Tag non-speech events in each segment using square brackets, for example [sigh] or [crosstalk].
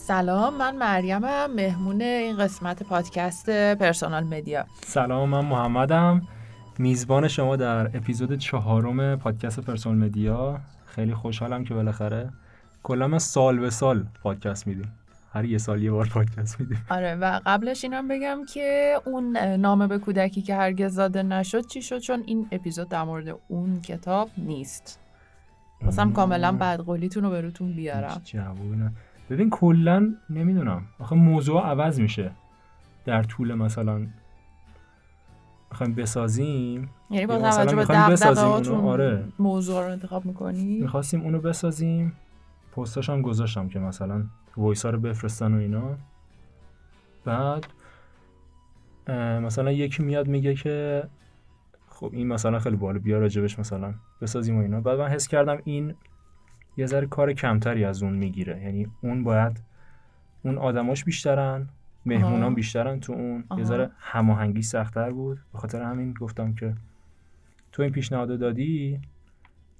سلام من مریمم مهمون این قسمت پادکست Personal Media. سلام من محمدم. میزبان شما در اپیزود چهارم پادکست Personal Media. خیلی خوشحالم که بالاخره کلا من سال به سال پادکست میدیم. هر یه سال یه بار پادکست میدیم. آره و قبلش اینم بگم که اون نامه به کودکی که هرگز زاده نشد چی شد؟ چون این اپیزود در مورد اون کتاب نیست. واسم کاملا بدقولیتون رو به روتون بیارم. جوونه. ببین کلا نمی‌دونم. آخه موضوع عوض میشه. در طول مثلا می‌خوایم بسازیم. یعنی با توجه به می‌خوایم بسازیم اونو، دغدغه‌هاتون آره. موضوع رو انتخاب می‌کنی؟ می‌خواستیم اونو بسازیم. پستاش هم گذاشتم که مثلا وایس ها رو بفرستن و اینا. بعد مثلا یکی میاد میگه که خب این مثلا خیلی بالا بیا راجبش مثلا بسازیم و اینا. بعد من حس کردم این یه ذره کار کمتری از اون می‌گیره. یعنی اون باید اون آدماش بیشترن مهمونان. بیشترن تو اون. آها. یه ذره هماهنگی سختتر بود. به خاطر همین گفتم که تو این پیشنهاد دادی؟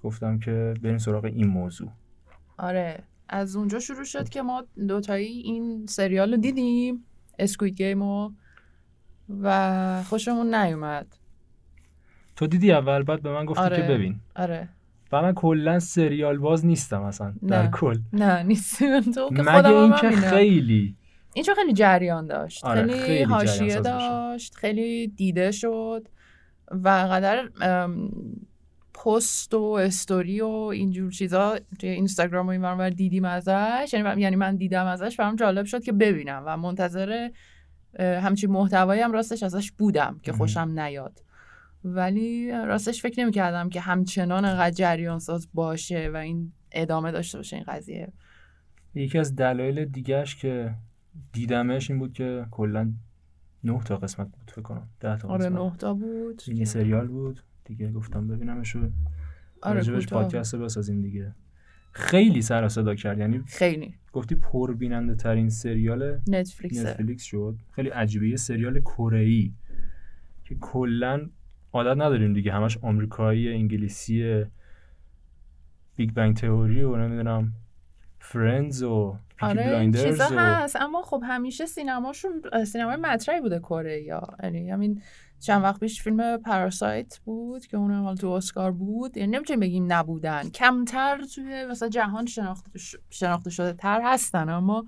گفتم که بریم سراغ این موضوع. آره. از اونجا شروع شد که ما دوتایی این سریال رو دیدیم اسکوید گیمو و خوشمون نیومد. تو دیدی اول بعد به من گفتی آره. که ببین. آره. و من کلا سریال باز نیستم اصلا در نه. کل نه نیست تو که مگه اینکه. خیلی این چون خیلی جریان داشت آره، خیلی, خیلی حاشیه. داشت خیلی دیده شد و قدر پست و استوری و اینجور چیزا توی اینستاگرام و این ور اونور دیدیم ازش یعنی من, یعنی من دیدم ازش برام جالب شد که ببینم و منتظر همچین محتوایی هم راستش ازش بودم که. خوشم نیاد ولی راستش فکر نمی کردم که همچنان انقدر جریان ساز باشه و این ادامه داشته باشه این قضیه. یکی از دلایل دیگهش که دیدمش این بود که کلا نه تا قسمت بود فکر کنم. ده تا آره نه تا بود. این یه سریال بود. دیگه گفتم ببینمش و آره. پادکست بسازیم دیگه. خیلی سر صدا کرد. یعنی خیلی. گفتی پربیننده ترین سریال نتفلیکسه نتفلیکس شد. خیلی عجیبه. یه سریال کره ای که کلا عادت نداریم دیگه. همش آمریکایی انگلیسی Big Bang Theory و نمی‌دونم Friends و آره چیزا و هست. اما خب همیشه سینماشون سینمای مطرحی بوده کره یا یعنی همین چند وقت پیش فیلم Parasite بود که اون هم حالا تو اسکار بود. یعنی نمی‌تونیم بگیم نبودن. کمتر توی مثلا جهان شناخته, شده تر هستن اما ام،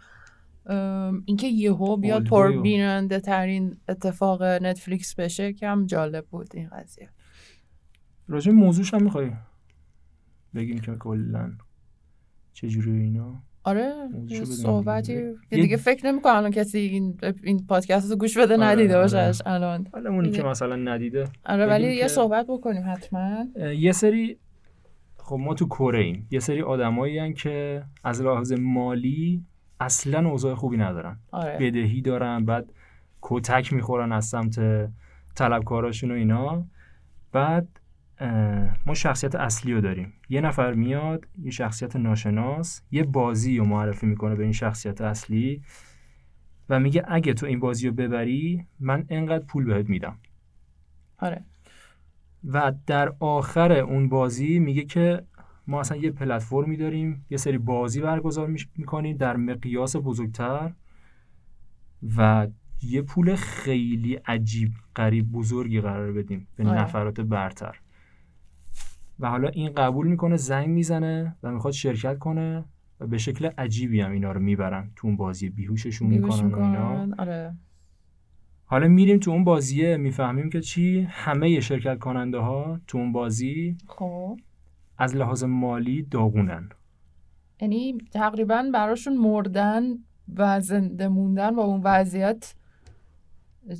اینکه یهو بیاد اولدوی و- پربیننده ترین اتفاق نتفلیکس بشه کم جالب بود این قضیه راجع موضوعش هم می‌خوای بگیم که کلا چجوری اینا آره صحبتی. که یه- دیگه فکر نمی‌کنم الان کسی این این پادکست رو گوش بده آره، ندیده آره. باشش الان حالا. که مثلا ندیده آره ولی یه صحبت بکنیم حتما یه سری خب ما تو کره ایم یه سری آدمایی که از لحاظ مالی اصلا اوضاع خوبی ندارن. آره. بدهی دارن بعد کتک می‌خورن از سمت طلبکاراشون و اینا. بعد ما شخصیت اصلی رو داریم. یه نفر میاد یه شخصیت ناشناس یه بازی رو معرفی می‌کنه به این شخصیت اصلی و میگه اگه تو این بازی رو ببری من انقدر پول بهت میدم. آره. و در آخر اون بازی میگه که ما اصلا یه پلتفرمی داریم یه سری بازی برگزار می‌کنیم در مقیاس بزرگتر و یه پول خیلی عجیب غریب بزرگی قرار بدیم به آره. نفرات برتر. و حالا این قبول می‌کنه زنگ می‌زنه و می‌خواد شرکت کنه و به شکل عجیبی هم اینا رو می‌برن. تو اون بازی بیهوششون بیهوش می‌کنن اینا. آره. حالا میریم تو اون بازیه می‌فهمیم که چی؟ همه شرکت کننده ها تو اون بازی خب. از لحاظ مالی داغونن یعنی تقریبا براشون مردن و زنده موندن با اون وضعیت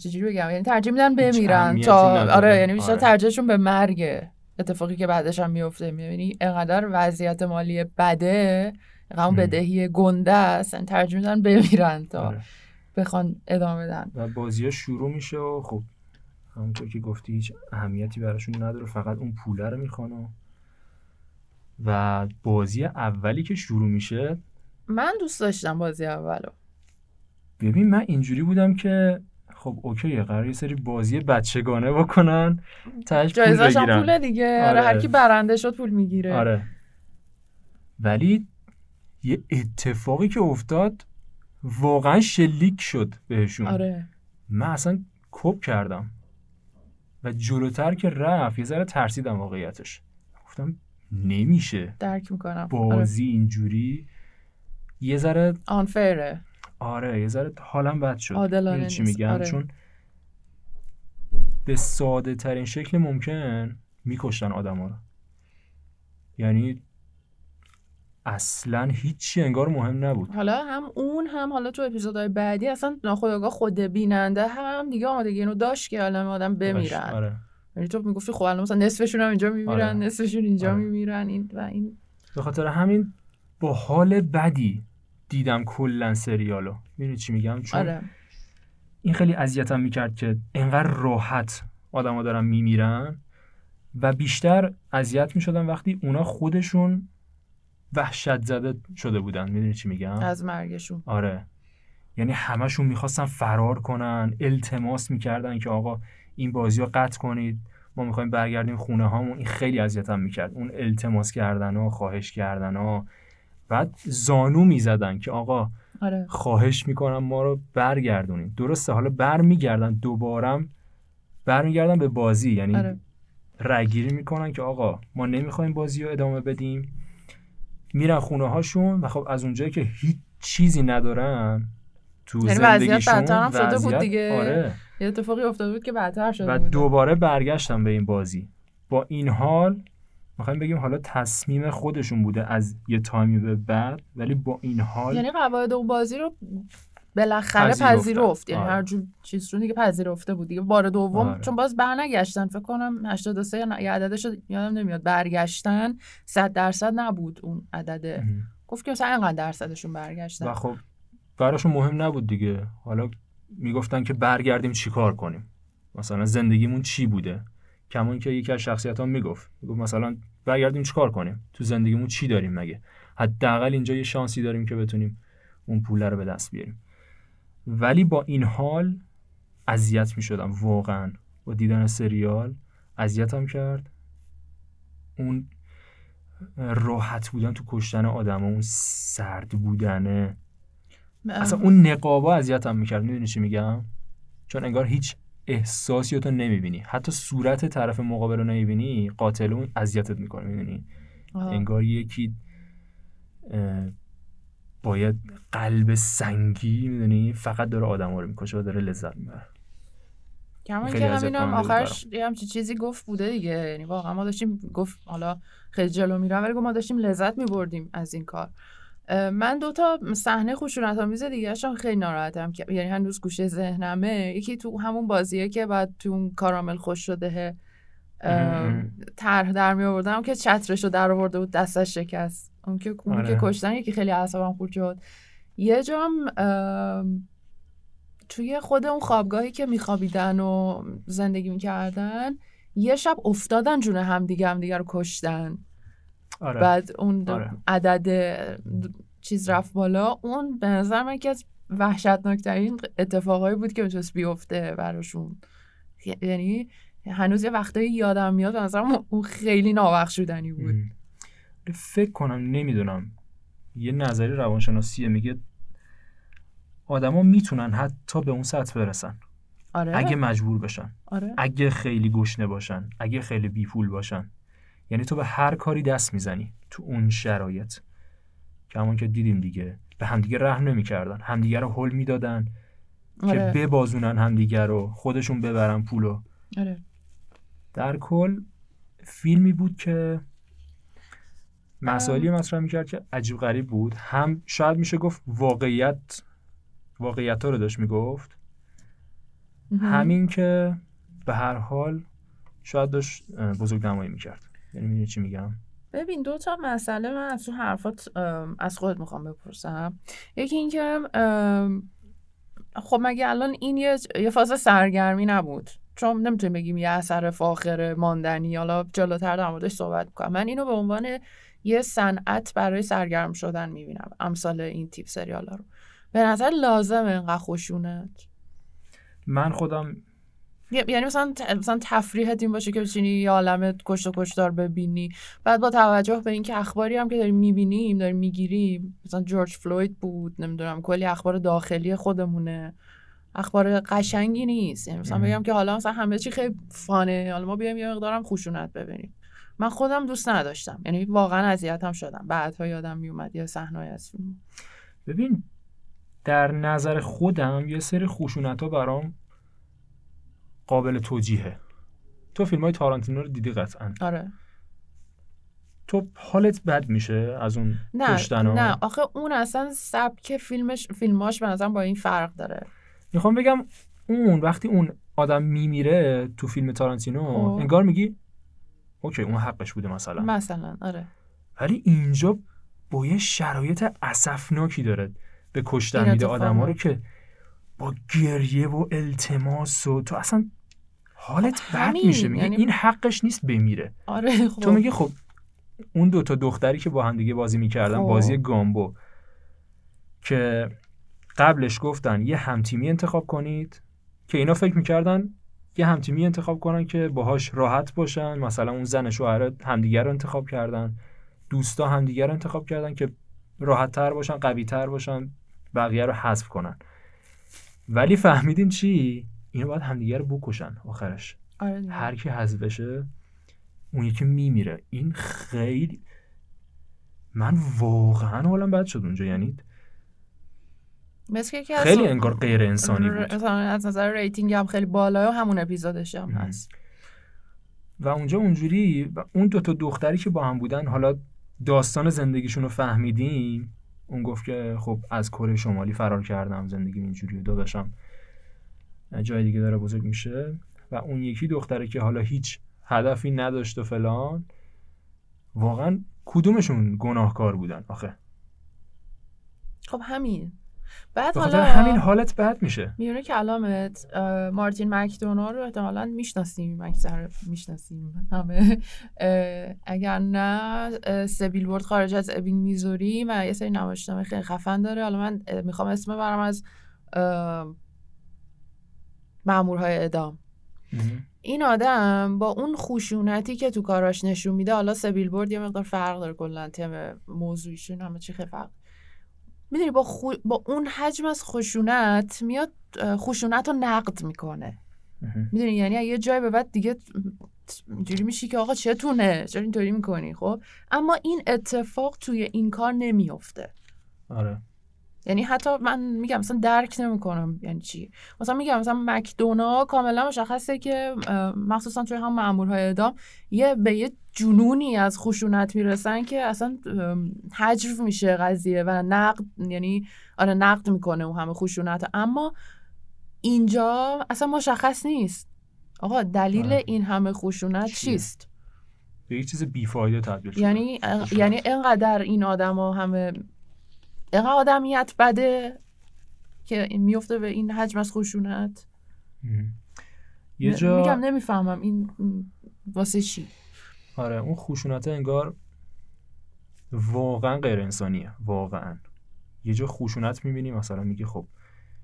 چجوری بگم یعنی ترجیح میدن بمیرن تا. آره یعنی بیشتر آره. ترجیحشون به مرگه اتفاقی که بعدش هم میفته می‌بینی انقدر وضعیت مالی بده هم. بدهی گنده است یعنی ترجیح میدن بمیرن تا آره. بخوان ادامه بدن و بازی ها شروع میشه و خب همونطور که گفتی هیچ اهمیتی براشون نداره فقط اون پوله رو می‌خوان و بازی اولی که شروع میشه. من دوست داشتم بازی اولو. ببین من اینجوری بودم که خب اوکی قرار یه سری بازی بچگانه بکنن تاش پول بگیرن. پوله دیگه. آره. آره. هر کی برنده شد پول می‌گیره. آره. ولی یه اتفاقی که افتاد واقعا شلیک شد بهشون. آره. من اصلا کپ کردم. و جلوتر که رفت یه ذره ترسیدم واقعیتش. گفتم نمیشه. درک می‌کنم. آره. بازی اینجوری یه ذره آنفیره. آره یه ذره حالم بد شد. عادلانه می‌دونی چی. میگم؟ آره. چون به ساده ترین شکل ممکن میکشتن آدم رو. یعنی اصلا هیچی انگار مهم نبود. حالا هم اون هم حالا تو اپیزودهای بعدی اصلا ناخودآگاه خود بیننده هم دیگه آمادگی اینو داشت که الان آدم بمیرن. آره. یعنی تو می‌گفتی خب الان مثلا نصفشون هم اینجا میمیرن آره. نصفشون اینجا آره. میمیرن این و این. به خاطر همین با حال بدی دیدم کلا سریالو. می‌دونی چی میگم؟ چون آره. این خیلی اذیتم می‌کرد که انقدر راحت آدما دارن میمیرن و بیشتر اذیت می‌شدن وقتی اونا خودشون وحشت زده شده بودن. می‌دونی چی میگم؟ از مرگشون. آره. یعنی همشون می‌خواستن فرار کنن التماس می‌کردن که آقا این بازی رو قطع کنید. ما می‌خوایم برگردیم خونه هامون. این خیلی اذیتم می‌کرد. اون التماس کردن ها خواهش کردن ها. بعد زانو می‌زدن که آقا آره. خواهش می‌کنم ما رو برگردونید. درسته حالا برمیگردن دوبارم برمیگردن به بازی. یعنی آره. رأیگیری می‌کنن که آقا ما نمی‌خوایم بازی رو ادامه بدیم. میرن خونه هاشون و خب از اونجایی که هیچ چیزی ندارن تو یعنی وضعیت زندگیشون بدتر شده بود وضعیت- دیگه. آره. یه اتفاقی افتاده بود که بدتر شده و بود. دوباره برگشتن به این بازی. با این حال می‌خوایم بگیم حالا تصمیم خودشون بوده از یه تایمی به بعد ولی با این حال یعنی قواعد اون بازی رو بالاخره. پذیرفت. یعنی آره. هر جور چیز رو دیگه پذیرفته بود دیگه. بار دوم آره. چون باز برنگشتن. فکر کنم 83 یا یه عددش یادم نمیاد. برگشتن 100 درصد نبود اون عدده مهم. گفت که مثلا اینقدر درصدشون برگشتن. و خب براشون مهم نبود دیگه. حالا می‌گفتن که برگردیم چیکار کنیم؟ مثلا زندگیمون چی بوده؟ کمون که یکی از شخصیت ها می‌گفت می‌گفت مثلا برگردیم چیکار کنیم؟ تو زندگیمون چی داریم مگه؟ حداقل اینجا یه شانسی داریم که بتونیم اون پول رو به دست بیاریم. ولی با این حال اذیت می‌شدم واقعا. با دیدن سریال اذیتم کرد. اون راحت بودن تو کشتن آدم اون سرد بودنه اصلا اون نقابا اذیتم می‌کرد می‌دونی چی میگم؟ چون انگار هیچ احساسی تو نمی‌بینی. حتی صورت طرف مقابل رو نمی‌بینی قاتل اون اذیتت می‌کنه. می‌دونی. انگار یکی باید قلب سنگی می‌دونی؟ فقط داره آدم رو می‌کشه و داره لذت می‌بره. کمان که همین هم آخرش یه همچین چیزی گفت بوده دیگه. یعنی واقعا ما داشتیم گفت حالا خیلی جلو میرم ولی ما داشتیم لذت میبردیم از این کار. من دوتا صحنه خشونت آمیز دیگه خیلی ناراحتم که یعنی هنوز گوشه ذهنمه یکی تو همون بازیه که بعد تو اون کارامل خوش شده. طرح در می آوردم که چترشو در آورده بود دستش شکست اون که اون آره. که کشتن یکی خیلی اعصابم خورد شد یه جام ام، توی خود اون خوابگاهی که میخوابیدن و زندگی می‌کردن یه شب افتادن جون همدیگه همدیگه رو کشتن آره. بعد اون آره. عدد چیز رفت بالا. اون به نظر من یکی از وحشتناکترین اتفاقایی بود که می‌تونست بیفته براشون. یعنی هنوز یه وقتایی یادم میاد به نظرم اون خیلی نابخشودنی بود. ام. فکر کنم نمی‌دونم. یه نظری روانشناسیه میگه آدما می‌تونن حتی به اون سطح برسن. آره. اگه مجبور بشن. آره. اگه خیلی گشنه باشن. اگه خیلی بیپول باشن. یعنی تو به هر کاری دست می‌زنی تو اون شرایط. که همون که دیدیم دیگه به همدیگه رحم نمی‌کردن همدیگه رو هل می‌دادن آره. که ببازونن همدیگه رو خودشون ببرن پولو. آره. در کل فیلمی بود که مسائلی مطرح می‌کرد که عجیب غریب بود. هم شاید میشه گفت واقعیت واقعیت ها رو داشت می‌گفت. همین که به هر حال شاید داشت بزرگ نمایی می‌کرد. یعنی می‌دونی چی میگم؟ ببین دو تا مسئله من از تو حرفات از خودت می‌خوام بپرسم. یکی اینکه خب مگه الان این یه, یه فاز سرگرمی نبود؟ چون نمی‌تونیم بگیم یه اثر فاخر ماندنی. حالا جلوتر در موردش صحبت می‌کنم. من اینو به عنوان یه صنعت برای سرگرم شدن می‌بینم. امثال این تیپ سریال رو. به نظر لازمه اینقدر خشونت؟ من خودم یعنی مثلا مثلا تفریحت این باشه که بچینی یه عالم کشت و کشتار ببینی. بعد با توجه به اینکه اخباری هم که داریم می‌بینیم داریم می‌گیریم مثلا جورج فلوید بود نمی‌دونم کلی اخبار داخلی خودمونه. اخبار قشنگی نیست. یعنی مثلا بگم که حالا مثلا همه چی خیلی فانه. حالا ما بیایم یه مقدارم خشونت ببینیم. من خودم دوست نداشتم. یعنی واقعا اذیتم شدم. بعدها یادم میومد یه صحنه از فیلم. ببین در نظر خودم یه سری خشونت ها برام قابل توجیهه تو فیلم های تارانتینو رو دیدی قطعا آره تو حالت بد میشه از اون نه کشتن ها؟ نه آخه اون اصلا سبک فیلمش فیلماش به نظرم با این فرق داره می‌خوام بگم اون وقتی اون آدم میمیره تو فیلم تارانتینو خب. انگار میگی اوکی اون حقش بوده مثلا مثلا آره ولی اینجا با یه شرایط اسفناکی داره به کشتن میده آدم رو رو. که با گریه و التماس و تو اصلا حالت خب بد میشه میگه یعنی- این حقش نیست بمیره. آره خب. تو میگی خب اون دوتا دختری که با هم دیگه بازی می‌کردن خب. بازی گامبو که قبلش گفتن یه همتیمی انتخاب کنید که اینا فکر می‌کردن یه همتیمی انتخاب کنن که باهاش راحت باشن. مثلا اون زن شوهر همدیگر رو انتخاب کردن دوستا همدیگر رو انتخاب کردن که راحت تر باشن قوی تر باشن بقیه رو حذف کنن. ولی فهمیدین چی؟ اینا باید همدیگر رو بکشن آخرش. آره. هر کی حذف بشه اون یکی میمیره. این خیلی من واقعا حالم بد شد اونجا یعنی مثل خیلی انگار غیر انسانی بود. از نظر rating هم خیلی بالائه و همون اپیزودش هم. هست. و اونجا اونجوری و اون دوتا دختری که با هم بودن حالا داستان زندگیشون رو فهمیدیم اون گفت که خب از کره شمالی فرار کردم زندگی اینجوری و داداشم. جای دیگه داره بزرگ میشه. و اون یکی دختره که حالا هیچ هدفی نداشت و فلان واقعا کدومشون گناهکار بودن آخه؟ خب همین. بعد حالا همین حالت بد میشه. میونه کلامت مارتین مکدونا رو احتمالا می‌شناسیم اکثر می‌شناسیم همه. اگر نه سبیل بورد خارج از ابینگ میزوری و یه سری نمایشنامه خیلی خفن داره. حالا من می‌خوام اسم برم از مامورهای اعدام. این آدم با اون خشونتی که تو کاراش نشون میده حالا سبیل بورد یه مقدار فرق داره کلا تم موضوعیشون همه چی خیلی فرق. می‌دونی با, خو... با اون حجم از خشونت میاد خشونت رو نقد می‌کنه. می‌دونی یعنی یه جای به بعد دیگه اینجوری میشی که آقا چتونه؟ چرا اینطوری می‌کنی؟ خب؟ اما این اتفاق توی این کار نمیافته. آره. یعنی حتی من میگم مثلا درک نمی‌کنم یعنی چی مثلا میگم مثلا مکدونا کاملا مشخصه که مخصوصا توی هم مامورهای اعدام یه به یه جنونی از خشونت می‌رسن که اصلا حجف میشه قضیه و نقد یعنی آره نقد می‌کنه اون همه خشونت اما اینجا اصلا مشخص نیست آقا دلیل آره. این همه خشونت چیه؟ چیست به یک چیز بیفایده تبدیل شده یعنی. یعنی اینقدر این آدما همه اینقدر آدمیت بده که این میفته به این حجم از خشونت. یه جا میگم نمی‌فهمم این واسه چی آره اون خشونت انگار واقعا غیر انسانیه واقعا یه جا خشونت می‌بینی مثلا میگه خب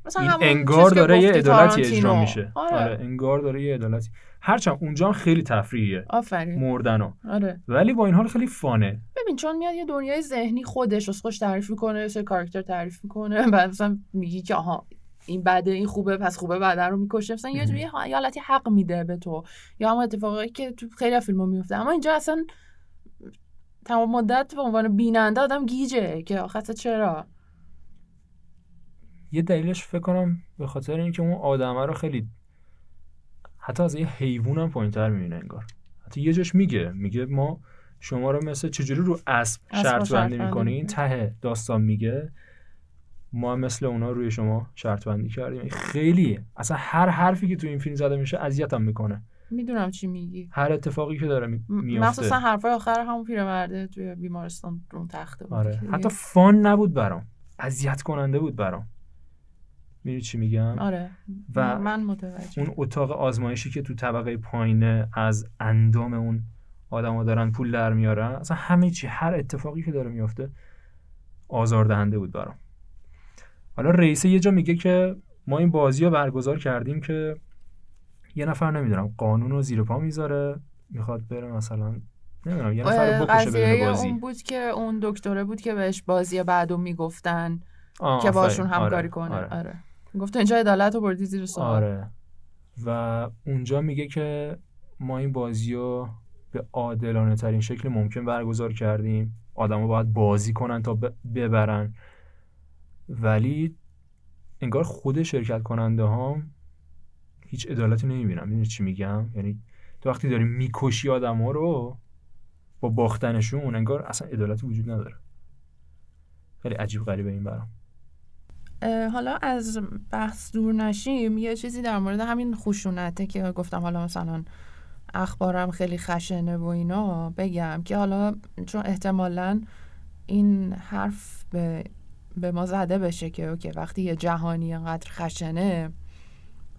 مثلا این انگار داره یه عدالتی اجرا. میشه. آره, آره انگار داره یه عدالتی. هرچند اونجا هم خیلی تفریحیه. آفرین. مردنا آره. ولی با این حال خیلی فانه. ببین چون میاد یه دنیای ذهنی خودش از خوش تعریف می‌کنه یه سری کاراکتر تعریف می‌کنه [laughs] بعد مثلا میگی که آها این بده این خوبه پس خوبه بعد رو می‌کشه. مثلا یه. جوری یه حالتی حق میده به تو. یا هم اتفاقی که تو خیلی فیلم میفته اما اینجا اصلا تمام مدت به عنوان بیننده آدم گیجه که آخه چرا؟ یه دلیلش فکر کنم به خاطر اینکه اون آدمه رو خیلی حتی از یه حیوان هم پایینتر می‌بینه انگار. حتی یه جاش میگه میگه ما شما رو مثل چجوری رو اسب شرط بندی می‌کنین. ته داستان میگه. ما مثل اونا روی شما شرط بندی کردیم. خیلی اصلا هر حرفی که تو این فیلم زده میشه اذیتم می‌کنه. می‌دونم چی میگی. هر اتفاقی که داره می- م- میافته. مخصوصا حرفای آخر همون پیرمرده توی بیمارستان رو اون تخته بود. آره. حتی فان نبود برام. اذیت کننده بود برام. می‌دونی چی میگم؟ آره. و من متوجه. اون اتاق آزمایشی که تو طبقه پایینه از اندام اون آدما دارن پول در میارن اصلا همه چی هر اتفاقی که داره میافته آزاردهنده بود برام. حالا رئیسه یه جا میگه که ما این بازی رو برگزار کردیم که یه نفر نمی‌دونم قانون رو زیر پا می‌ذاره می‌خواد بره مثلا نمی‌دونم یه نفر رو بکشه قضیه بازی. اون بود که اون دکتره بود که بهش بازی بعدو می‌گفتن که باشون آفرین. همکاری آره، کنه. آره. آره, گفت اینجا عدالت رو بردی زیر سوال. آره. و اونجا میگه که ما این بازی رو به عادلانه ترین شکل ممکن برگزار کردیم. آدما باید بازی کنن تا ببرن. ولی انگار خود شرکت کننده ها هیچ عدالتی نمی‌بینم می‌دونی چی میگم؟ یعنی تو وقتی داری می‌کشی آدم ها رو با باختنشون انگار اصلا عدالتی وجود نداره. خیلی عجیب غریبه این برام. حالا از بحث دور نشیم یه چیزی در مورد همین خشونته که گفتم حالا مثلا اخبارم خیلی خشنه و اینا بگم که حالا چون احتمالا این حرف به, به ما زده بشه که اوکی وقتی یه جهانی انقدر خشنه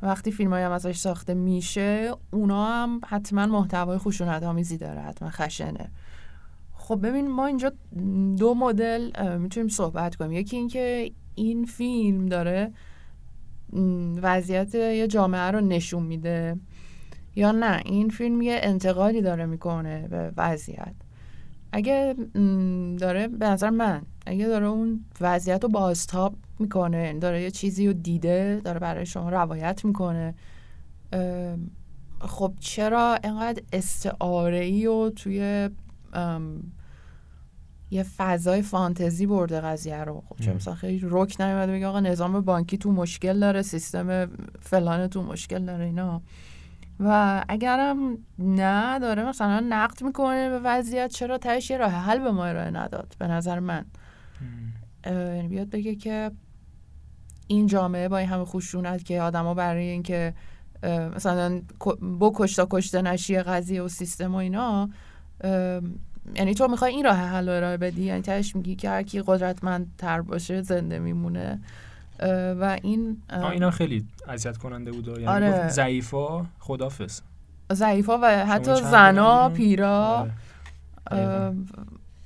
وقتی فیلم هم ازش ساخته میشه اونا هم حتما محتوای خشونت آمیزی داره حتما خشنه. خب ببین ما اینجا دو مدل می‌تونیم صحبت کنیم. یکی اینکه این فیلم داره وضعیت یه جامعه رو نشون میده یا نه؟ این فیلم یه انتقادی داره می‌کنه به وضعیت. اگه داره به نظر من اگه داره اون وضعیت رو بازتاب می‌کنه داره یه چیزی رو دیده داره برای شما روایت می‌کنه خب چرا اینقدر استعاره ای توی یه فضای فانتزی برده قضیه رو. خب ام. مثلا خیلی رک نمیاد بگه آقا نظام بانکی تو مشکل داره سیستم فلان تو مشکل داره اینا. و اگرم نه داره مثلا نقد می‌کنه به وضعیت چرا تهش یه راه حل به ما ارائه نداد؟ به نظر من. یعنی بیاد بگه که این جامعه با این همه خشونت که آدما برای اینکه مثلا بکش تا کشته نشی قضیه و سیستم و اینا یعنی تو می‌خوای این راه حل رو ارائه بدی؟ یعنی تهش میگی که هر کی قدرتمندتر باشه زنده میمونه. و این اینا خیلی اذیت کننده بود. یعنی آره. ضعیفا خدافظ. ضعیفا و حتی زنا؟ پیرا. آره.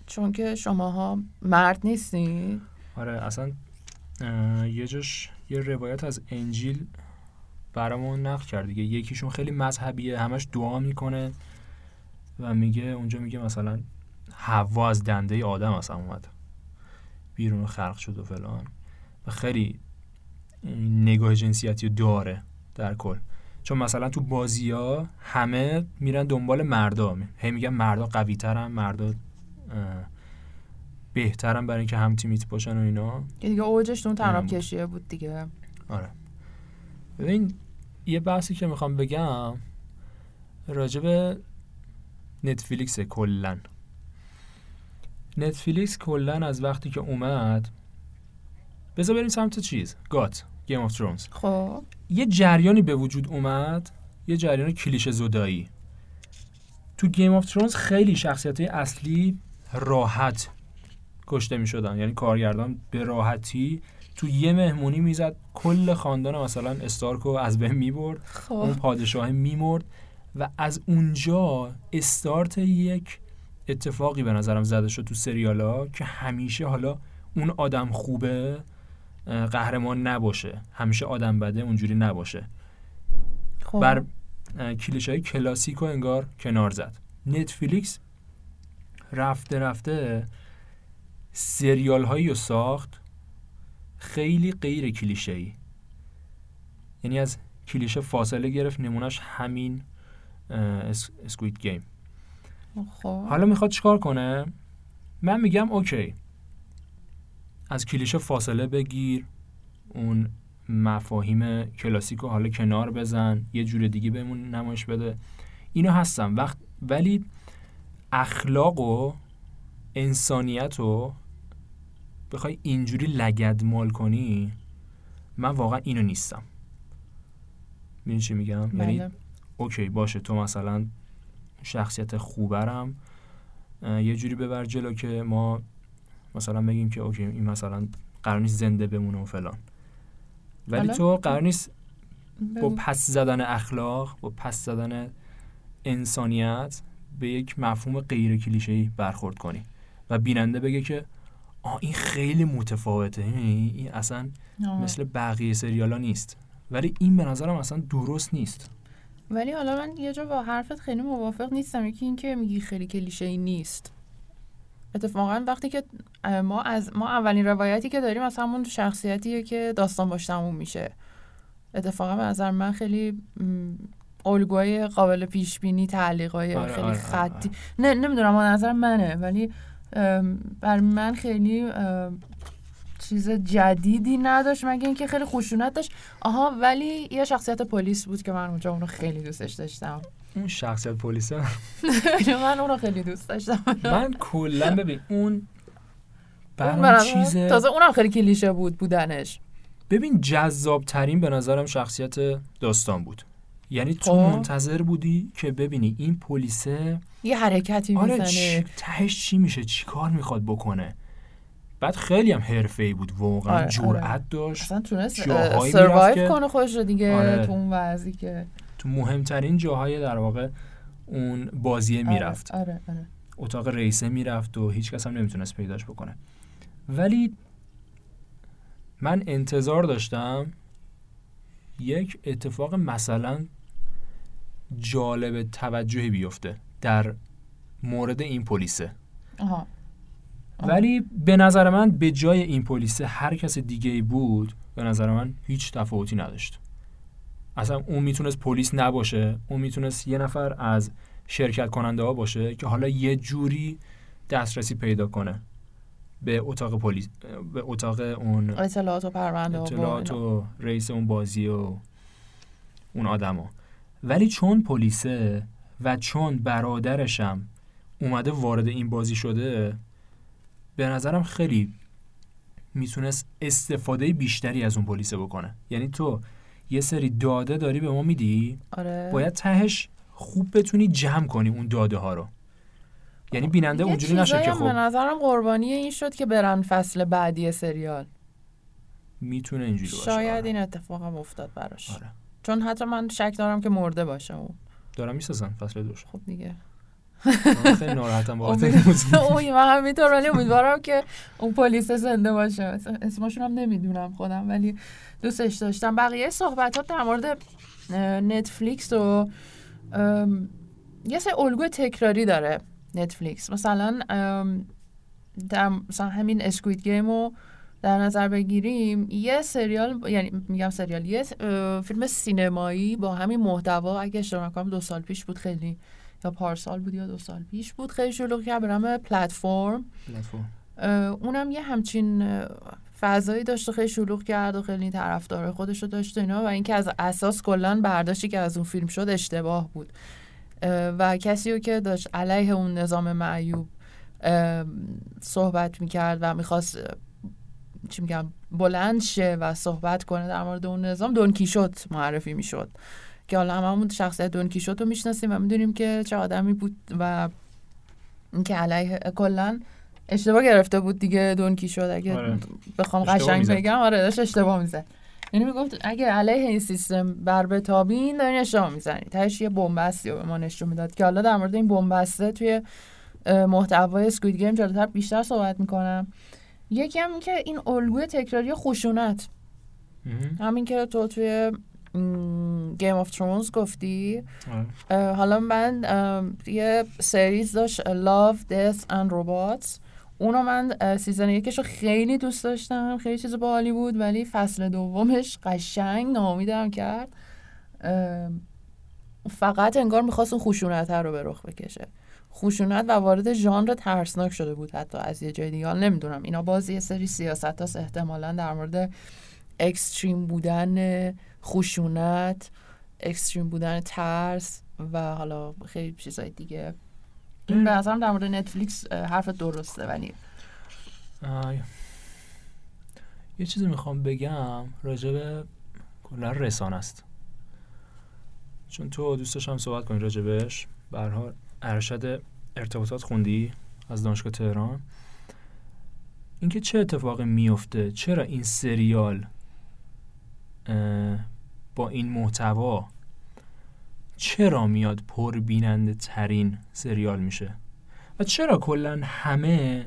چون که شماها مرد نیستین. آره اصلا یه جاش یه روایت از انجیل برامون نقل کرد دیگه. یکیشون خیلی مذهبیه همش دعا می‌کنه. و میگه اونجا میگه مثلا حوا از دنده آدم اصلا اومد. بیرون خلق شد و فلان. و خیلی نگاه جنسیتی داره در کل. چون مثلا تو بازی ها همه میرن دنبال مردا. هی میگن مردا قوی ترن مردا بهترن برای اینکه هم تیمیت باشن و اینا. که دیگه اوجش تو اون بود. کشیه بود دیگه. آره. ببین یه بحثی که می‌خوام بگم راجع به Netflix کلا Netflix کلا از وقتی که اومد بذار بریم سمت چیز. GOT Game of Thrones خب. یه جریانی به وجود اومد یه جریان کلیشه زدایی. تو Game of Thrones خیلی شخصیت اصلی راحت کشته می شدن یعنی کارگردان به راحتی تو یه مهمونی می‌زد کل خاندان مثلا استارکو از بین می‌برد اون خب پادشاه میمرد. و از اونجا استارت یک اتفاقی به نظرم زده شد تو سریالا که همیشه حالا اون آدم خوبه قهرمان نباشه. همیشه آدم بده اونجوری نباشه. خب. بر کلیشه های کلاسیک و انگار کنار زد. نتفلیکس رفته رفته سریال هایی رو ساخت. خیلی غیر کلیشه ای یعنی از کلیشه فاصله گرفت نمونهش همین اسکوید گیم خب. حالا می‌خواد چیکار کنه؟ من میگم اوکی. از کلیشه فاصله بگیر اون مفاهیم کلاسیک رو حالا کنار بزن یه جور دیگه بهمون نمایش بده. اینو هستم. وقت ولی اخلاق و انسانیت رو بخوای اینجوری لگد مال کنی من واقعا اینو نیستم. می‌دونی چی میگم؟ یعنی بله. اوکی باشه تو مثلا شخصیت خوبرم یه جوری ببر جلو که ما مثلا بگیم که اوکی این مثلا قرار نیست زنده بمونه و فلان ولی؟ تو قرار نیست با. پس زدن اخلاق با پس زدن انسانیت به یک مفهوم غیر کلیشه‌ای برخورد کنی و بیننده بگه که آه این خیلی متفاوته این این اصلا آه. مثل بقیه سریالا نیست ولی این به نظرم اصلا درست نیست ولی حالا من یه جا با حرفت خیلی موافق نیستم. یکی این که میگی خیلی کلیشه ای نیست. اتفاقا وقتی که ما از ما اولین روایتی که داریم از همون شخصیتیه که داستان باش تموم میشه. اتفاقا به نظر من خیلی الگوهای قابل پیش بینی تعلیقای آره، خیلی آره، آره، خطی نه نمی‌دونم نظر منه. ولی بر من خیلی چیز جدیدی نداشت مگه اینکه خیلی خشونت داشت. آها ولی یه شخصیت پلیس بود که من اونجا اونو خیلی دوستش داشتم. اون شخصیت پلیسه؟ [laughs] من اونو خیلی دوست داشتم. من کلا ببین اون اون برام چیز تازه اونم خیلی کلیشه بود بودنش. ببین جذاب ترین به نظرم شخصیت داستان بود. یعنی تو خب. منتظر بودی که ببینی این پلیسه یه حرکتی آره می‌زنه. تهش چی میشه چی کار می‌خواد بکنه. بعد خیلی هم حرفه‌ای بود واقعا آره، جرأت داشت اصلا تونست سروایو کنه خودش رو دیگه آره. تو اون وضعی که تو مهمترین جاهای در واقع اون بازیه می‌رفت آره آره, آره. اتاق رئیسه می‌رفت و هیچ کس هم نمی‌تونست پیداش بکنه ولی من انتظار داشتم یک اتفاق مثلا جالب توجهی بیفته در مورد این پلیسه. ولی به نظر من به جای این پلیسه هر کس دیگه ای بود به نظر من هیچ تفاوتی نداشت اصلا اون می‌تونست پلیس نباشه اون می‌تونست یه نفر از شرکت کننده ها باشه که حالا یه جوری دسترسی پیدا کنه به اتاق پلیس به اتاق اون اطلاعات و پرونده اطلاعات. و رئیس اون بازی و اون آدما ولی چون پلیسه و چون برادرشم اومده وارد این بازی شده به نظرم خیلی می‌تونست استفاده بیشتری از اون پلیسه بکنه. یعنی تو یه سری داده داری به ما میدی؟ آره. باید تهش خوب بتونی جمع کنی اون داده ها رو. یعنی بیننده اونجوری نشه که هم به خب نظرم قربانی این شد که برن فصل بعدی سریال. می‌تونه اینجوری باشه. شاید آره. این اتفاق هم افتاد براش. آره. چون حتی من شک دارم که مرده باشه اون. دارم می‌سازن فصل دوش. خب دیگه. خیلی ناراحتم بابت این امید- موضوع. اوه من همینطور ولی امیدوارم که اون پلیس زنده باشه. اسمشون هم نمی‌دونم خودم ولی دوستش داشتم. بقیه صحبت ها در مورد نتفلیکس و یه سری الگوی تکراری داره نتفلیکس. مثلا در مثلا همین اسکوید گیم رو در نظر بگیریم یه سریال یعنی میگم سریال یه فیلم سینمایی با همین محتوا اگه اشتباه نکنم دو سال پیش بود خیلی یا پارسال بود یا دو سال پیش بود. خیلی شلوغ کرد به نام پلتفرم. اونم یه همچین فضایی داشت و خیلی شلوغ کرد و خیلی طرفدار خودش رو داشت و اینا. و اینکه از اساس کلا برداشتی که از اون فیلم شد اشتباه بود. و کسی رو که داشت علیه اون نظام معیوب صحبت می‌کرد و می‌خواست چی میگم بلند شه و صحبت کنه در مورد اون نظام دونکیشوت معرفی می‌شد. که حالا هممون شخصیت دونکیشوت رو می‌شناسیم و می‌دونیم که چه آدمی بود و اینکه علیه کلا اشتباه گرفته بود دیگه دونکیشوت اگه آره. بخوام قشنگ. بگم آره داشت اشتباه می‌زد یعنی می‌گفت اگه علیه این سیستم بر بتابین دارین اشتباه می‌زنید تهش یه بنبستی رو به ما نشون می‌داد که حالا در مورد این بنبسته توی محتوای Squid Game جلوتر بیشتر صحبت می‌کنم یکی هم این که این الگوی تکراری خشونت. همین که تو توی Game of Thrones گفتی؟ آره. حالا من یه series داشت Love, Death and Robots. اونو من season یکش رو خیلی دوست داشتم. خیلی چیز باحالی بود ولی فصل دومش قشنگ ناامیدم کرد. فقط انگار می‌خواست اون خشونت رو به رخ بکشه. خشونت و وارد ژانر ترسناک شده بود حتی از یه جای دیگه. نمی‌دونم اینا باز یه سری سیاست هست احتمالا در مورد extreme بودن خشونت اکستریم بودن ترس و حالا خیلی چیزای دیگه. این به نظرم در مورد نتفلیکس حرف درسته ولی. یه چیزی می‌خوام بگم راجع به کلا رسانه است. چون تو دوست داشتم صحبت کنی راجع بهش به هر ارشد ارتباطات خوندی از دانشگاه تهران. اینکه چه اتفاقی میفته چرا این سریال با این محتوا چرا میاد پر بیننده ترین سریال میشه؟ و چرا کلا همه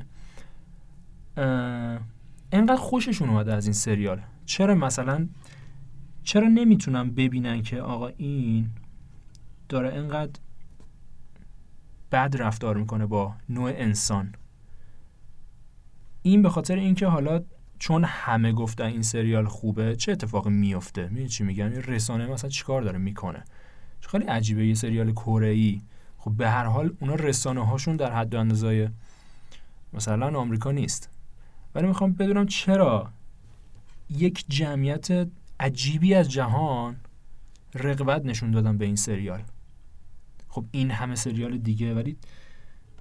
انقدر خوششون اومده از این سریال؟ چرا مثلا چرا نمی‌تونن ببینن که آقا این داره اینقدر بد رفتار می‌کنه با نوع انسان؟ این به خاطر اینکه حالا چون همه گفتن این سریال خوبه چه اتفاقی میفته می‌دونی چی میگم؟ این رسانه مثلا چیکار داره می‌کنه؟ خیلی عجیبه یه سریال کره ای. خب به هر حال اونا رسانه هاشون در حد و اندازه مثلا آمریکا نیست. ولی می‌خوام بدونم چرا یک جمعیت عجیبی از جهان رقبت نشون دادن به این سریال. خب این همه سریال دیگه ولی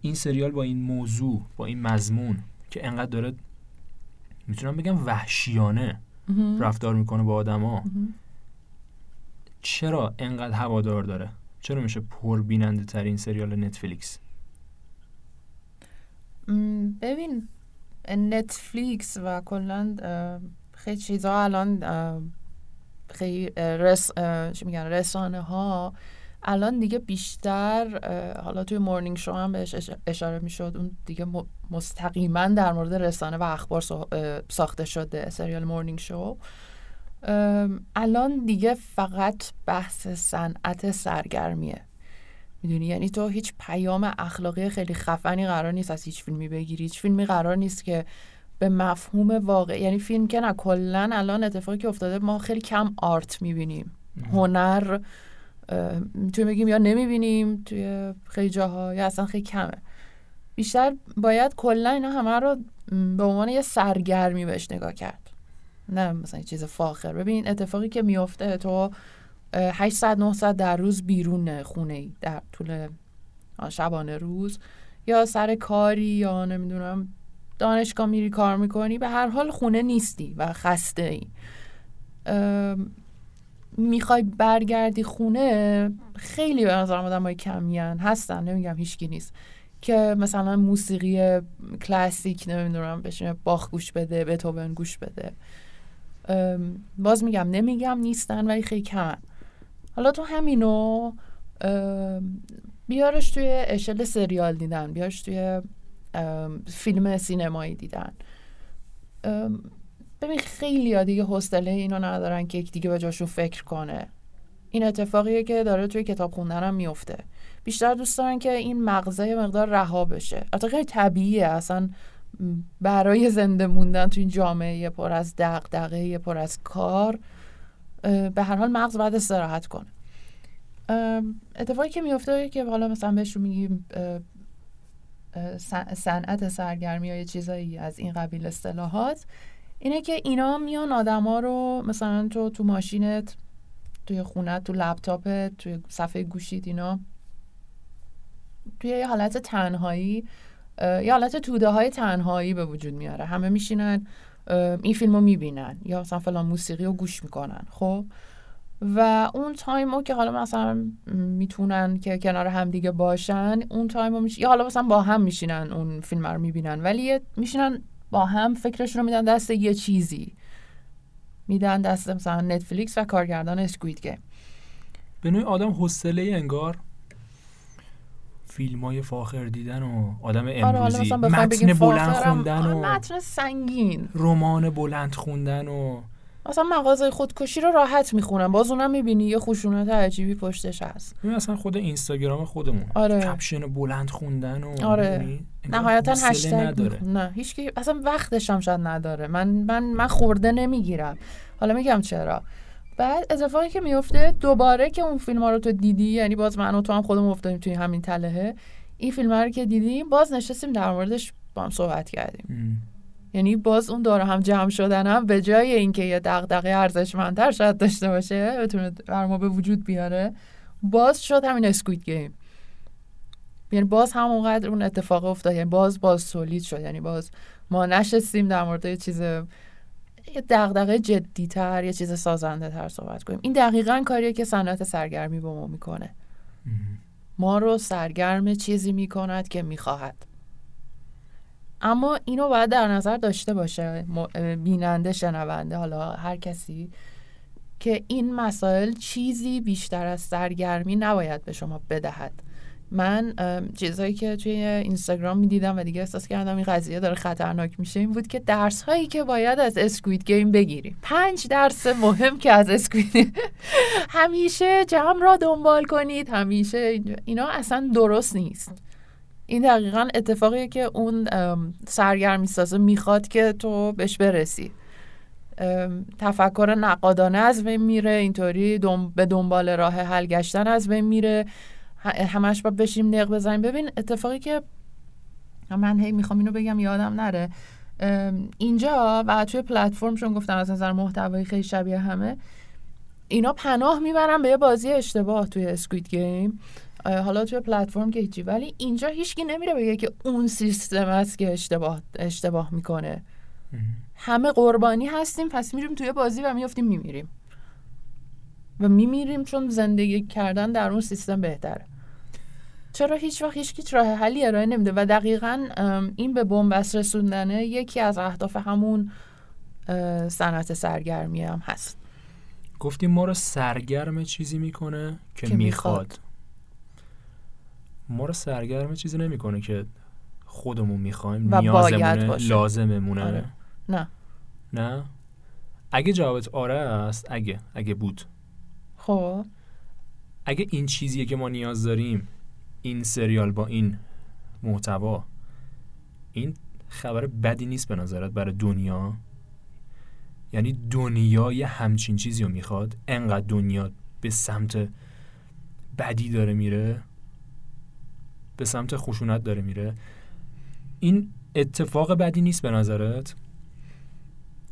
این سریال با این موضوع با این مضمون که انقدر داره می‌تونم بگم وحشیانه رفتار می‌کنه با آدما. چرا انقدر هوادار داره؟ چرا میشه پر بیننده ترین سریال نتفلیکس؟ ببین نتفلیکس و کلا خیلی چیزها الان خیلی رس میگن رسانه ها الان دیگه بیشتر حالا توی مورنینگ شو هم بهش اشاره می‌شد اون دیگه مستقیما در مورد رسانه و اخبار ساخته شده سریال مورنینگ شو الان دیگه فقط بحث صنعت سرگرمیه. می‌دونی؟ یعنی تو هیچ پیام اخلاقی خیلی خفنی قرار نیست از هیچ فیلمی بگیری. هیچ فیلمی قرار نیست که به مفهوم واقع یعنی فیلم که نه کلا الان اتفاقی که افتاده ما خیلی کم آرت می‌بینیم. هنر توی بگیم یا نمی‌بینیم توی خیلی جاها یا اصلا خیلی کمه. بیشتر باید کلا اینا همه رو به عنوان یه سرگرمی بهش نگاه کرد. نه مثلا چیز فاخر. ببین اتفاقی که میفته تو 800 900 در روز بیرون خونه ای در طول شبانه روز. یا سر کاری یا نمی‌دونم دانشگاه میری کار می‌کنی به هر حال خونه نیستی و خسته ای می‌خوای برگردی خونه خیلی به نظرم آدم های کمیان هستن نمیگم هیچکی نیست. که مثلا موسیقی کلاسیک نمی‌دونم بشینه باخ گوش بده بتوون گوش بده. باز میگم نمیگم نیستن ولی خیلی کمن. حالا تو همینو بیارش توی اشل سریال دیدن بیارش توی فیلم سینمایی دیدن. ببین خیلی ها دیگه حوصله اینو ندارن که یک دیگه به جاشون فکر کنه. این اتفاقیه که داره توی کتاب خوندن هم میفته. بیشتر دوست دارن که این مغزه مقدار رها بشه. البته خیلی طبیعیه. اصلا برای زنده موندن تو این جامعه پر از دغدغه پر از کار به هر حال مغز باید استراحت کنه. اتفاقی که میفته که حالا مثلا بهش میگیم صنعت سرگرمی یا چیزایی از این قبیل اصطلاحات اینه که اینا میان آدما رو مثلا تو تو ماشینت توی خونت تو لپتاپت توی صفحه گوشیت اینا. توی یه حالت تنهایی یه حالت توده های تنهایی به وجود میاره. همه میشینن این فیلم رو می‌بینن یا مثلا فلان موسیقی رو گوش می‌کنن خب؟ و اون time رو که حالا مثلا می‌تونن که کنار هم دیگه باشن اون time رو میش... یا حالا مثلا با هم میشینن اون فیلم رو می‌بینن ولی میشینن با هم فکرشون رو میدن دست یه چیزی. میدن دست مثلا نتفلیکس و کارگردان اسکوید گیم. به نوعی آدم حوصله انگار فیلم های فاخر دیدن و آدم آره، امروزی. متن بلند خوندن و متن سنگین. رمان بلند خوندن و مثلا مغازه خودکشی رو راحت می‌خونم. باز اونم می‌بینی یه خشونت عجیبی پشتش هست. ببین اصلا خود اینستاگرام خودمون. آره. کپشن بلند خوندن و آره. نهایتا هشتگ نه هیچ اصلا وقتش هم شاید نداره. من من من خورده نمی‌گیرم. حالا میگم چرا. بعد اتفاقی که میفته دوباره که اون فیلم ها رو تو دیدی یعنی باز من و تو هم خودمون افتادیم توی همین تلهه این فیلم رو که دیدیم باز نشستیم در موردش با هم صحبت کردیم. یعنی باز اون داره هم جمع شدن هم به جای اینکه یه دغدغه ارزشمندتر شاید داشته باشه بتونه بر ما به وجود بیاره باز شد همین اسکوید گیم. یعنی باز همونقدر اون اتفاق افتاد یعنی باز باز تولید شد یعنی باز ما نشستیم در مورد یه چیز یه دغدغه تر یه چیز سازنده تر صحبت کنیم. این دقیقا کاریه که صنعت سرگرمی با ما می‌کنه. ما رو سرگرم چیزی می‌کند که می‌خواهد. اما اینو باید در نظر داشته باشه بیننده شنونده حالا هر کسی که این مسائل چیزی بیشتر از سرگرمی نباید به شما بدهد. من چیزهایی که توی اینستاگرام می‌دیدم و دیگه احساس کردم این قضیه داره خطرناک میشه این بود که درس هایی که باید از اسکوید گیم بگیریم. پنج درس مهم که از اسکوید [laughs] همیشه جمع را دنبال کنید همیشه اینا اصلا درست نیست. این دقیقا اتفاقیه که اون سرگرمی سازه می‌خواد که تو بهش برسی. تفکر نقادانه از بین میره اینطوری به دنبال راه حل گشتن از بین میره. همش با بشیم نق بزنیم. ببین اتفاقی که من هی می‌خوام اینو بگم یادم نره. اینجا و توی پلتفرم چون گفتم از نظر محتوایی خیلی شبیه همه اینا پناه می‌برن به یه بازی اشتباه توی اسکوید گیم حالا توی پلتفرم که هیچی. ولی اینجا هیچکی نمیره بگه که اون سیستم است که اشتباه اشتباه می‌کنه. همه قربانی هستیم پس میریم توی بازی و میافتیم میمیریم. و میمیریم چون زندگی کردن در اون سیستم بهتره. چرا هیچ وقت هیچ راه حلی ارائه نمیده. و دقیقا این به بنبست رسوندنه یکی از اهداف همون صنعت سرگرمی هم هست. گفتیم ما رو سرگرم چیزی می‌کنه که, که می‌خواد. ما رو سرگرم چیزی نمی‌کنه که خودمون می‌خوایم و نیازمونه لازممونه. آره. نه. نه؟ اگه جوابت آره است اگه اگه بود. خب. اگه این چیزیه که ما نیاز داریم این سریال با این محتوا این خبر بدی نیست به نظرت برای دنیا؟ یعنی دنیای همچین چیزی رو می‌خواد انقدر دنیا به سمت بدی داره میره؟ به سمت خشونت داره میره. این اتفاق بدی نیست به نظرت؟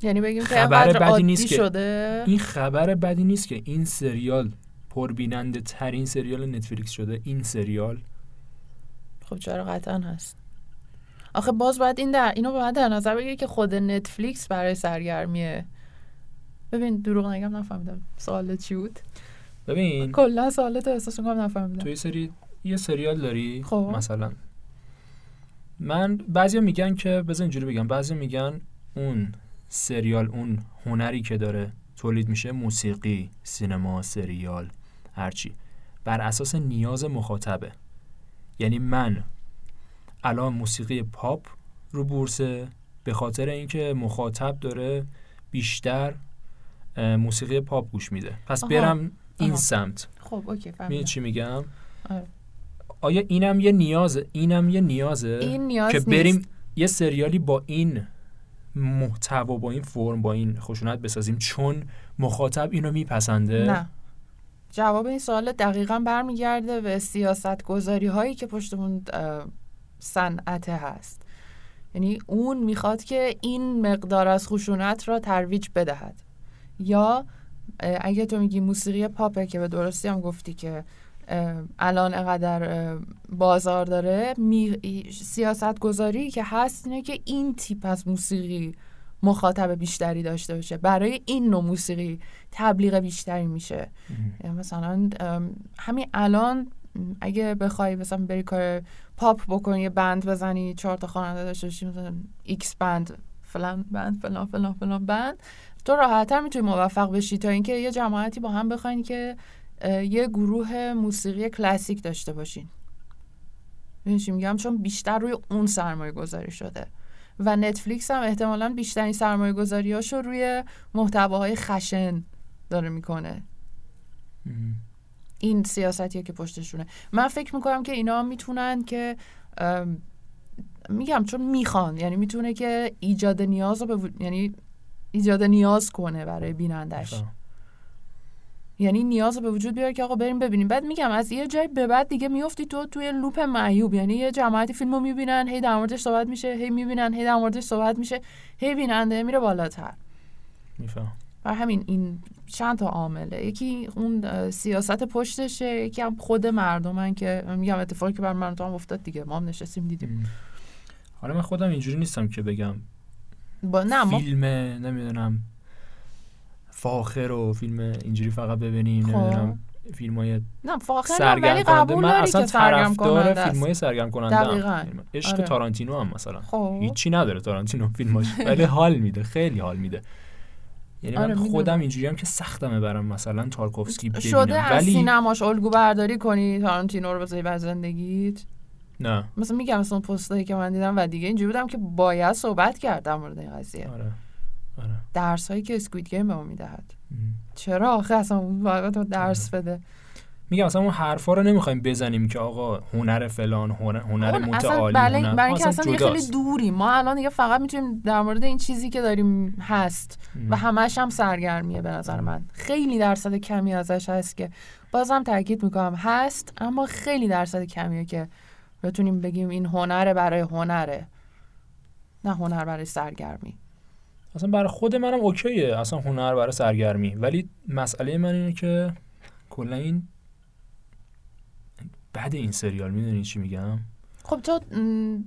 یعنی بگیم خبر بدی نیست که شده؟ این خبر بدی نیست که این سریال پربیننده ترین سریال نتفلیکس شده. این سریال. خب چرا قطعا هست؟ آخه باز باید این در اینو باید در نظر بگیری که خود نتفلیکس برای سرگرمیه. ببین دروغ نگم نفهمیدم سوالت چی بود. ببین. کلا سوالت احساس می‌کنم نفهمیدم. توی سری یه سریال داری؟ خب. مثلا. من بعضیا میگن که بذار اینجوری بگم. بعضی میگن اون سریال اون هنری که داره تولید میشه موسیقی سینما سریال هرچی. بر اساس نیاز مخاطبه. یعنی من الان موسیقی پاپ رو بورسه به خاطر اینکه مخاطب داره بیشتر موسیقی پاپ گوش میده. پس برم این سمت. خب اوکی فهمیدم. چی میگم؟ آره. آیا اینم یه نیازه؟ اینم یه نیازه این نیاز که بریم یه سریالی با این محتوا با این فرم با این خشونت بسازیم چون مخاطب اینو میپسنده. نه. جواب این سوال دقیقا برمیگرده به سیاست گذاری هایی که پشت اون صنعت هست. یعنی اون می‌خواد که این مقدار از خشونت را ترویج بدهد. یا اگه تو میگی موسیقی پاپه که به درستی هم گفتی که الان انقدر بازار داره. سیاست گذاری که هست اینه که این تیپ از موسیقی مخاطب بیشتری داشته باشه. برای این نوع موسیقی تبلیغ بیشتری میشه. مثلا همین الان اگه بخوای مثلا بری کار پاپ بکنی یه band بزنی چهار تا خواننده داشته باشی مثلا X band فلان band فلان فلان فلان band تو راحتتر می‌تونی موفق بشی تا اینکه یه جماعتی با هم بخواین که یه گروه موسیقی کلاسیک داشته باشین. چی میگم؟ چون بیشتر روی اون سرمایه گذاری شده. و Netflix هم احتمالا بیشترین سرمایه گذاری هاشو روی محتواهای خشن داره می‌کنه. این سیاستیه که پشتشونه. من فکر می‌کنم که اینا می‌تونن که میگم چون می‌خوان. یعنی می‌تونه که ایجاد نیاز رو یعنی ایجاد نیاز کنه برای بینندش. یعنی نیاز به وجود بیاره که آقا بریم ببینیم. بعد میگم از یه جای به بعد دیگه میفتی تو توی لوپ معیوب. یعنی یه جماعتی فیلمو می‌بینن هی در موردش صحبت میشه هی می‌بینن هی در موردش صحبت میشه هی بیننده میره بالاتر. میفهم. و همین این چند تا عامله. یکی اون سیاست پشتشه یکی هم خود مردمن که میگم اتفاقی که بر مردم افتاد دیگه. ما هم نشستیم دیدیم. حالا من خودم اینجوری نیستم که بگم با نه فیلم نمی‌دونم فاخر و فیلم اینجوری فقط ببینیم خب. نمی‌دونم فیلم های نه فاخر ولی قبول من اصلا طرفدار فیلم های سرگرم کننده دقیقاً. عشق آره. تارانتینو هم مثلا. خب. هیچی نداره تارانتینو فیلماش. [laughs] ولی حال میده خیلی حال میده. یعنی آره، من. خودم اینجوری هم که سختمه برام مثلا تارکوفسکی ببینم. شده از ولی سینماش الگو برداری کنی تارانتینو رو بذاری بر زندگیت؟ نه. مثلا میگم مثلا پستایی که من دیدم و دیگه اینجوری بودم که باید صحبت کرد در مورد این قضیه. آره. آره. درس هایی که اسکوید گیم به ما می‌دهد. چرا آخه؟ اصلا اون تو درس بده. میگم اصلا اون حرفا رو نمی‌خوایم بزنیم که آقا هنر فلان هنر, هنر اصلا متعالی برای هنر اینکه اصلا دیگه خیلی. دوریم ما الان دیگه فقط می‌تونیم در مورد این چیزی که داریم هست م. و همش هم سرگرمیه به نظر من. خیلی درصد کمی ازش هست که بازم تاکید می‌کنم هست اما خیلی درصد کمیه که بتونیم بگیم این هنره برای هنره نه هنر برای سرگرمی. اصلا برای خود منم اوکیه. اصلا هنر برای سرگرمی. ولی مسئله من اینه که کلا این بعد این سریال. می‌دونی چی میگم؟ خب تو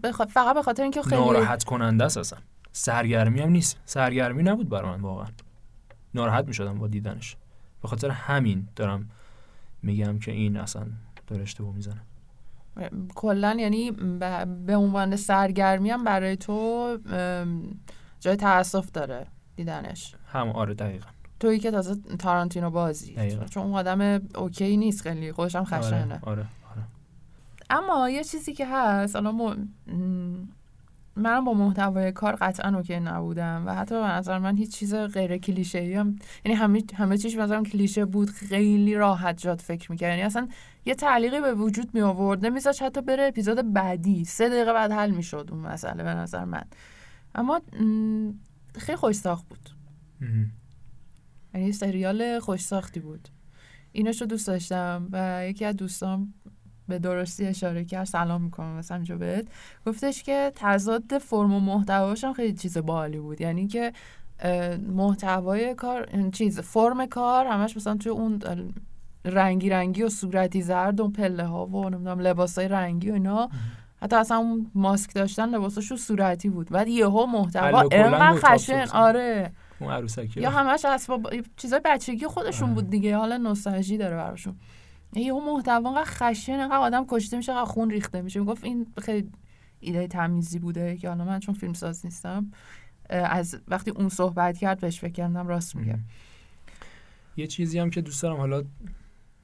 بخ... فقط به خاطر اینکه خیلی ناراحت کننده است اصلا. سرگرمی هم نیست. سرگرمی نبود برای من واقعا. ناراحت می‌شدم با دیدنش. به خاطر همین دارم میگم که این اصلا داره اشتباه می‌زنه. کلا یعنی به- عنوان سرگرمی هم برای تو جای تاسف داره دیدنش. هم آره دقیقا. تویی که تازه تارانتینو بازی. دقیقا. چون اون آدم OK نیست خیلی خودش هم آره خشنه. آره, آره. اما یه چیزی که هست الان م... م- منم با محتوای کار قطعا OK نبودم و حتی به نظر من هیچ چیز غیر کلیشه ای هم یعنی همه همه چیز به نظرم کلیشه بود خیلی راحت جات فکر می‌کرد یعنی اصلا یه تعلیقی به وجود می آورد نمیذاش حتی بره اپیزود بعدی سه دقیقه بعد حل می‌شد اون مسئله به نظر من. اما خیلی خوش ساخت بود. یعنی سریال خوش ساختی بود. اینش رو دوست داشتم و یکی از دوستام به درستی اشاره کرد سلام می‌کنم مثلا اینجا بهت. گفتش که تضاد فرم و محتواش هم خیلی چیز باحالی بود. یعنی که محتوای کار این چیز فرم کار همش مثلا توی اون رنگی رنگی و صورتی زرد و پله ها و نمی‌دونم لباس های رنگی و اینا حتی اصلا اون ماسک داشتن لباساشون صورتی بود. بعد یهو محتوا انقدر خشن. آره. اون عروسکی یا همش اسباب چیزای بچگی خودشون. بود دیگه. حالا نوستالژی داره براشون. یهو محتوا انقدر خشن انقدر آدم کشته میشه انقدر خون ریخته میشه. می‌گفت این خیلی ایده تمیزی بوده که حالا من چون فیلم ساز نیستم از وقتی اون صحبت کرد بهش فکر کردم راست میگه. یه چیزی هم که دوست دارم حالا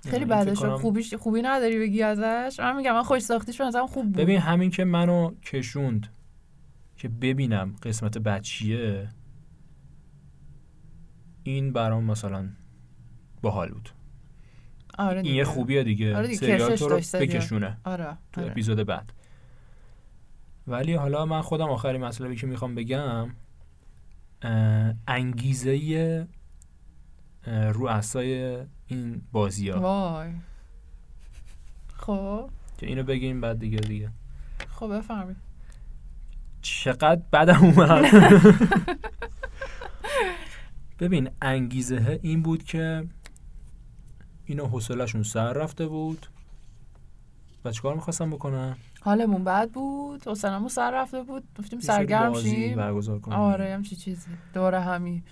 خیلی این بعدش خوبیش خوبی نداری بگی ازش من میگم من خوش ساختیش نظرم خوب بود ببین همین که منو کشوند که ببینم قسمت بچیه این برام مثلا باحال بود آره این. یه خوبیه دیگه, آره دیگه، تو رو. بکشونه آره تو آره. اپیزود بعد ولی حالا من خودم آخرین مطلبی که می‌خوام بگم انگیزه اه، رؤسای این بازی ها وای. خب. که اینو بگیم بعد دیگه دیگه. خب بفهمید چقدر بدم اومد. ببین انگیزه این بود که اینو حوصلهشون سر رفته بود. و چیکار می‌خواستم بکنن؟ حالمون بد بود حسنمون سر رفته بود. گفتیم سرگرم شیم. برگزار کنن آره همچی چیزی. دوره همی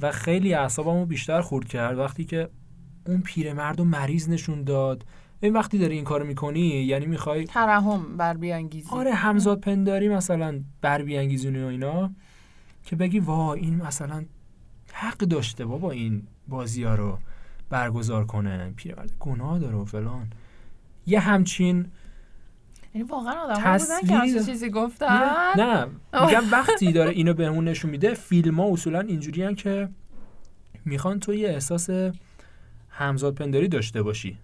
و خیلی اعصابمو بیشتر خورد کرد. وقتی که اون پیرمرد و مریض نشون داد. این وقتی داری این کارو می‌کنی یعنی می‌خوای ترحم بر بیانگیزی. آره همزاد پنداری مثلا بر بیانگیزونی و اینا که بگی وا این مثلا حق داشته بابا این بازی ها رو برگزار کنه. پیرمرد گناه داره و فلان. یه همچین یعنی واقعا آدم بودن که چیزی گفتن. نه میگم وقتی داره اینو بهمون نشون میده فیلم ها اصولا اینجوری که می‌خوان تو یه احساس همزاد پنداری داشته باشی.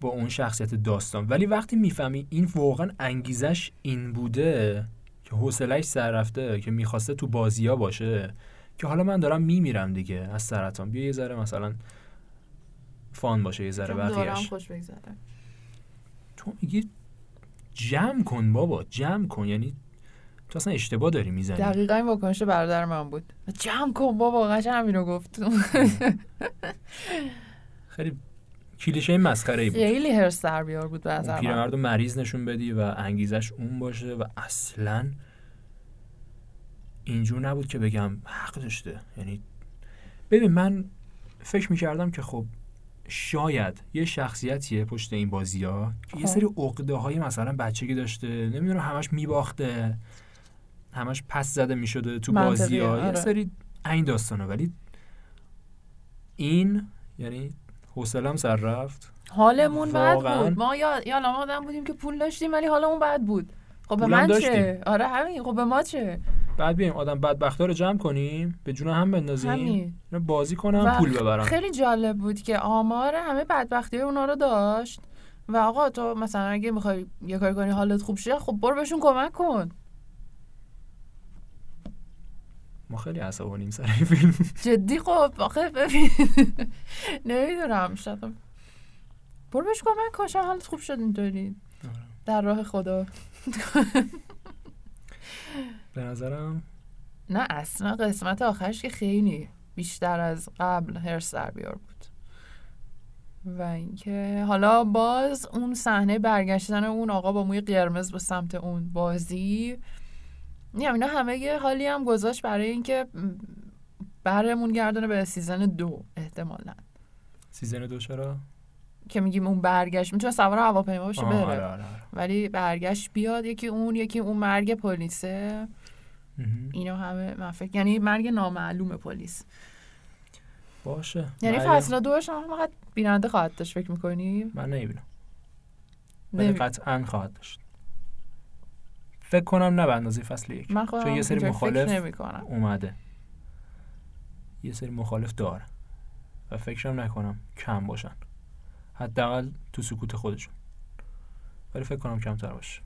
با اون شخصیت داستان. ولی وقتی می‌فهمی این واقعا انگیزش این بوده که حوصلش سر رفته که می‌خواسته تو بازی ها باشه که حالا من دارم میمیرم دیگه از سرطان. بیا یه ذره مثلا فان باشه یه ذره بقیهش خوش بگذره تو میگی جمع کن بابا جمع کن. یعنی تو اصلا اشتباه داری می‌زنی. دقیقا این واکنش برادر من بود. جمع کن بابا قشنگ همینو گفت [laughs] خیلی کلیشه مسخره ای بود. خیلی هرس در بیار بود به نظر پیرمرد مریض نشون بدی و انگیزش اون باشه و اصلا اینجور نبود که بگم حق داشته. یعنی ببین من فکر می‌کردم که خب شاید یه شخصیتیه پشت این بازی ها که یه خب. سری عقده های مثلا بچگی داشته نمی‌دونم همش میباخته. همش پس زده می‌شده تو منطقیه، بازی ها. یه آره. سری این داستانه ولی این یعنی حوصلم سر رفت. حالمون بد. بود. ما یا یا آدم بودیم که پول داشتیم ولی حالمون بد بود. خب به من داشتیم. چه؟ آره همین. خب به ما چه؟ بعد بیایم آدم بدبختا رو جمع کنیم به جون هم بندازیم. اینا بازی کنم پول ببرم. خیلی جالب بود که آمار همه بدبختی اونا رو داشت. و آقا تو مثلا اگه می‌خوای یه کاری کنی حالت خوب شه خب برو بهشون کمک کن. ما خیلی عصبانیم سر این فیلم. جدی خب آخه ببین. نمی‌دونم شاید برو بهش کن شاید حالت خوب شد اینطوری. آره. در راه خدا. به نظرم نه اصلا قسمت آخرش که خیلی بیشتر از قبل هرس در بیار بود. و اینکه حالا باز اون صحنه برگشتن اون آقا با موی قرمز به سمت اون بازی نیم اینا همه یه حالی هم گذاشت برای اینکه برمون گردونه به سیزن دو احتمالا. سیزن دو چرا؟ که میگیم اون برگشت می‌تونه سوار هواپیما باشه آه، بره. آره آره آره. ولی برگشت بیاد یکی اون یکی اون مرگ پلیسه. اینو همه من فکر یعنی مرگ نامعلوم پلیس. باشه. یعنی فصل دوش هم فقط بیننده خواهد داشت فکر می‌کنی؟ من نمی‌بینم. ولی قطعا خواهد داشت. فکر کنم نه به اندازه فصل یک. من چون یه سری مخالف فکر نمی کنم اومده. یه سری مخالف داره. و فکرم نکنم کم باشن. حداقل تو سکوت خودشون. ولی فکر کنم کمتر باشه.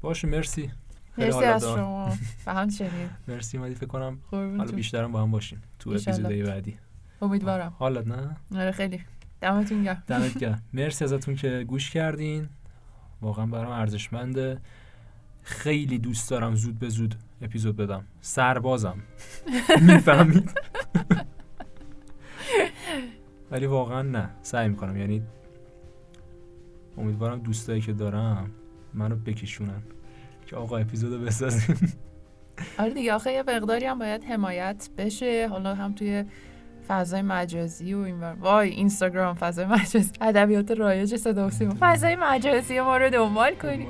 باشه مرسی. مرسی از. شما. [laughs] و همچنین مرسی مدی فکر کنم حالا بیشترم با هم باشیم تو. اپیزودهای بعدی. امیدوارم. حالت نه؟ آره خیلی. دمتون گرم. دمت گرم. [laughs] مرسی ازتون که گوش کردین. واقعا برام ارزشمنده. خیلی دوست دارم زود به زود اپیزود بدم. سربازم. [laughs] می‌فهمید؟ [laughs] ولی واقعا نه. سعی می‌کنم. یعنی امیدوارم دوستایی که دارم منو بکشونن. که آقا اپیزودو بسازیم. آره دیگه آخه یه مقداری هم باید حمایت بشه. حالا هم توی فضای مجازی و این ور. وای اینستاگرام فضای مجازی. ادبیات رایج صدا و سیما فضای مجازی ما رو دنبال کنید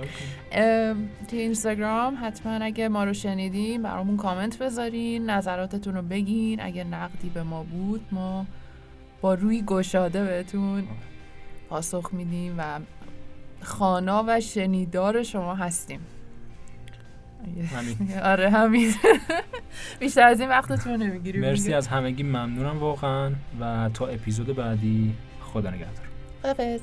توی اینستاگرام حتما اگه ما رو شنیدین برامون کامنت بذارین نظراتتون رو بگین. اگه نقدی به ما بود ما با روی گشاده بهتون پاسخ میدیم و خانا و شنیدار شما هستیم. [laughs] آره همین. [laughs] بیشتر از این وقتتون رو نمی‌گیریم. مرسی از همگی ممنونم واقعا. و تا اپیزود بعدی خدا نگهدار. خدافظ